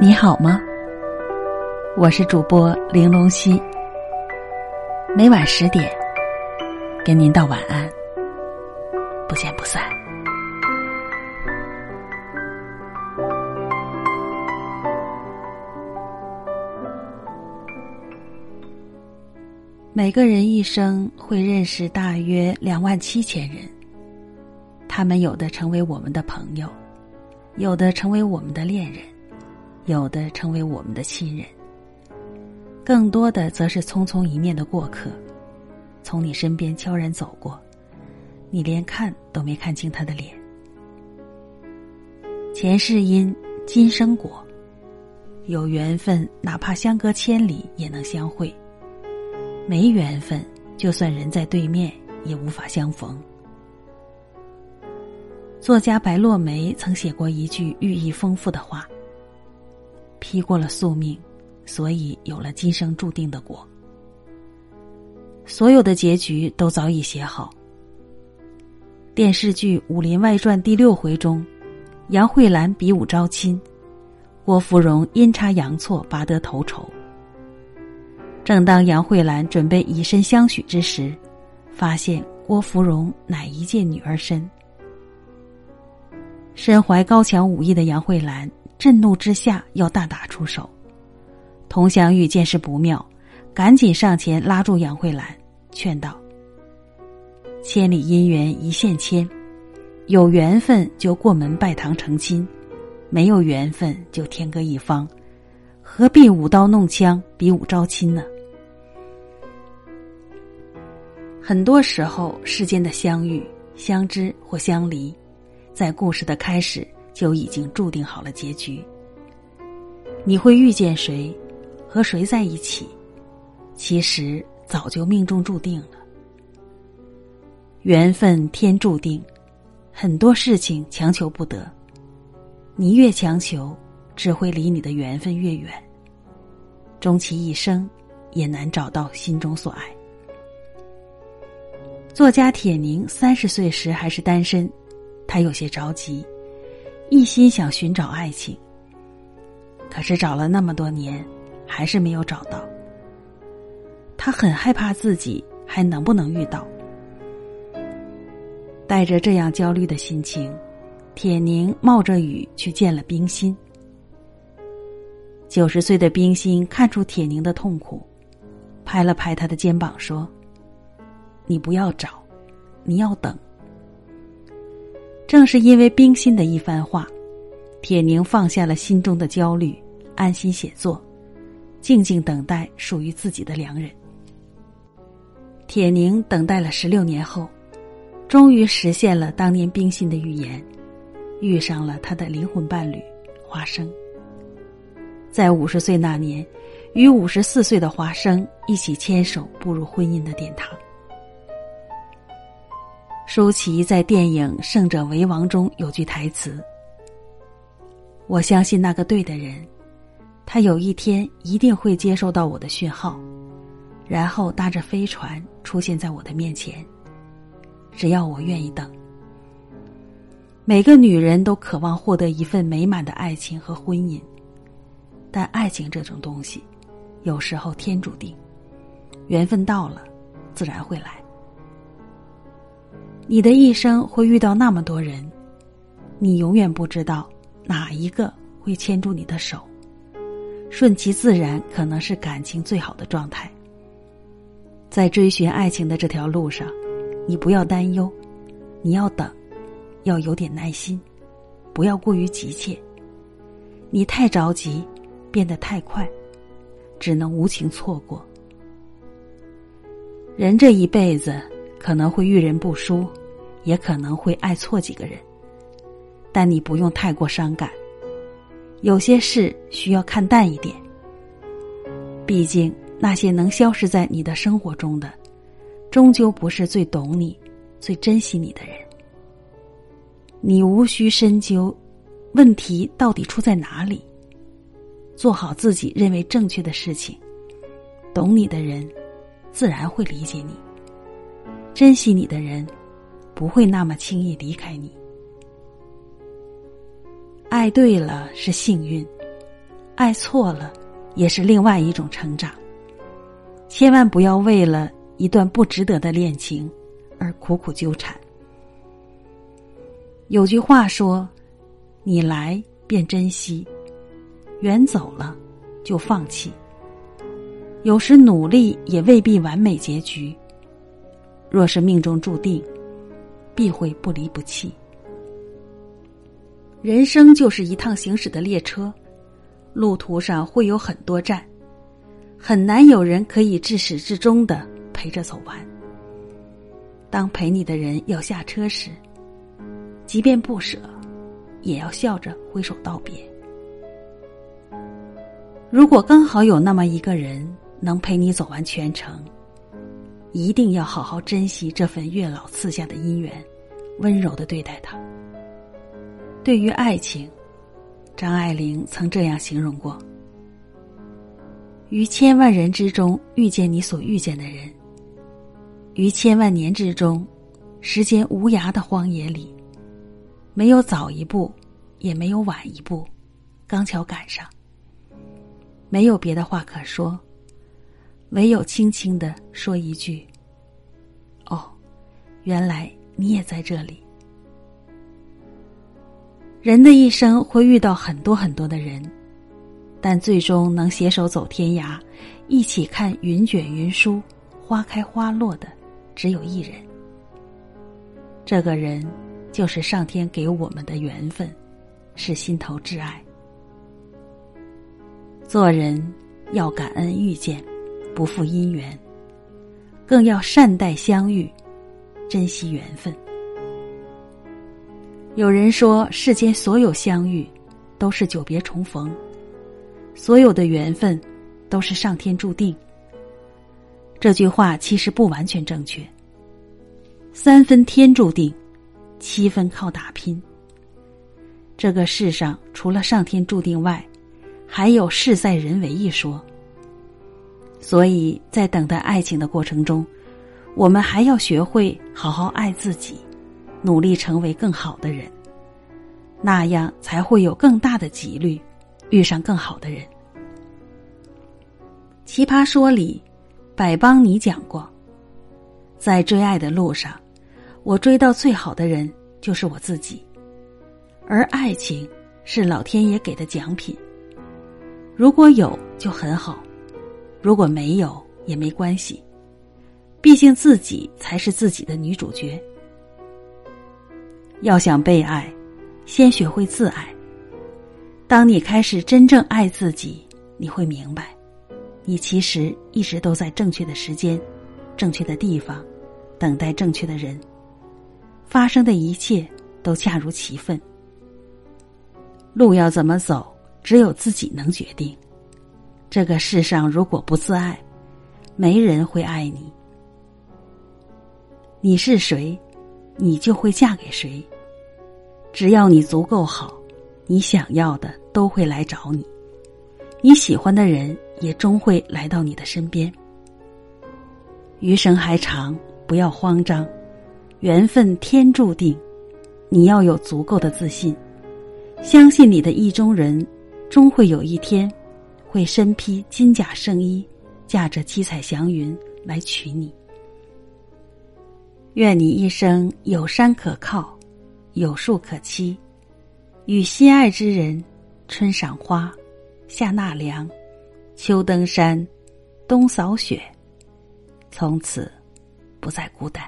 你好吗？我是主播玲珑溪，每晚十点跟您道晚安，不见不散。每个人一生会认识大约两万七千人，他们有的成为我们的朋友，有的成为我们的恋人。有的成为我们的亲人，更多的则是匆匆一面的过客，从你身边悄然走过，你连看都没看清他的脸。前世因，今生果，有缘分，哪怕相隔千里也能相会；没缘分，就算人在对面，也无法相逢。作家白落梅曾写过一句寓意丰富的话。披过了宿命，所以有了今生注定的果。所有的结局都早已写好。电视剧《武林外传》第六回中，杨慧兰比武招亲，郭芙蓉阴差阳错拔得头筹。正当杨慧兰准备以身相许之时，发现郭芙蓉乃一介女儿身。身怀高强武艺的杨慧兰。震怒之下，要大打出手。佟湘玉见势不妙，赶紧上前拉住杨慧兰，劝道：“千里姻缘一线牵，有缘分就过门拜堂成亲，没有缘分就天各一方，何必舞刀弄枪，比武招亲呢？”很多时候，世间的相遇、相知或相离，在故事的开始。就已经注定好了结局。你会遇见谁，和谁在一起，其实早就命中注定了。缘分天注定，很多事情强求不得。你越强求，只会离你的缘分越远。终其一生，也难找到心中所爱。作家铁凝三十岁时还是单身，他有些着急。一心想寻找爱情，可是找了那么多年，还是没有找到。他很害怕自己还能不能遇到。带着这样焦虑的心情，铁凝冒着雨去见了冰心。九十岁的冰心看出铁凝的痛苦，拍了拍他的肩膀说：“你不要找，你要等。”正是因为冰心的一番话，铁凝放下了心中的焦虑，安心写作，静静等待属于自己的良人。铁凝等待了十六年后，终于实现了当年冰心的预言，遇上了他的灵魂伴侣华生。在五十岁那年，与五十四岁的华生一起牵手步入婚姻的殿堂。舒淇在电影《胜者为王》中有句台词：“我相信那个对的人，他有一天一定会接收到我的讯号，然后搭着飞船出现在我的面前。只要我愿意等。”每个女人都渴望获得一份美满的爱情和婚姻，但爱情这种东西，有时候天注定，缘分到了，自然会来。你的一生会遇到那么多人，你永远不知道哪一个会牵住你的手。顺其自然可能是感情最好的状态。在追寻爱情的这条路上，你不要担忧，你要等，要有点耐心，不要过于急切。你太着急，变得太快，只能无情错过。人这一辈子。可能会遇人不淑，也可能会爱错几个人，但你不用太过伤感。有些事需要看淡一点。毕竟那些能消失在你的生活中的，终究不是最懂你、最珍惜你的人。你无需深究，问题到底出在哪里。做好自己认为正确的事情，懂你的人，自然会理解你。珍惜你的人，不会那么轻易离开你。爱对了是幸运，爱错了，也是另外一种成长。千万不要为了一段不值得的恋情而苦苦纠缠。有句话说：“你来便珍惜，远走了就放弃。”有时努力也未必完美结局。若是命中注定，必会不离不弃。人生就是一趟行驶的列车，路途上会有很多站，很难有人可以至始至终的陪着走完。当陪你的人要下车时，即便不舍，也要笑着挥手道别。如果刚好有那么一个人能陪你走完全程，一定要好好珍惜这份月老赐下的姻缘，温柔的对待他。对于爱情，张爱玲曾这样形容过：于千万人之中遇见你所遇见的人，于千万年之中，时间无涯的荒野里，没有早一步，也没有晚一步，刚巧赶上。没有别的话可说，唯有轻轻的说一句：“哦，原来你也在这里。”人的一生会遇到很多很多的人，但最终能携手走天涯，一起看云卷云舒、花开花落的，只有一人。这个人，就是上天给我们的缘分，是心头挚爱。做人要感恩遇见，不负姻缘，更要善待相遇，珍惜缘分。有人说，世间所有相遇，都是久别重逢；所有的缘分，都是上天注定。这句话其实不完全正确。三分天注定，七分靠打拼。这个世上除了上天注定外，还有事在人为一说。所以在等待爱情的过程中，我们还要学会好好爱自己。努力成为更好的人，那样才会有更大的几率遇上更好的人。奇葩说里，百邦尼讲过，在追爱的路上，我追到最好的人就是我自己，而爱情是老天爷给的奖品。如果有就很好，如果没有也没关系，毕竟自己才是自己的女主角。要想被爱，先学会自爱。当你开始真正爱自己，你会明白，你其实一直都在正确的时间、正确的地方，等待正确的人。发生的一切都恰如其分。路要怎么走，只有自己能决定。这个世上如果不自爱，没人会爱你。你是谁？你就会嫁给谁。只要你足够好，你想要的都会来找你，你喜欢的人也终会来到你的身边。余生还长，不要慌张，缘分天注定，你要有足够的自信，相信你的意中人，终会有一天，会身披金甲圣衣，驾着七彩祥云来娶你。愿你一生有山可靠，有树可栖，与心爱之人，春赏花，夏纳凉，秋登山，冬扫雪，从此不再孤单。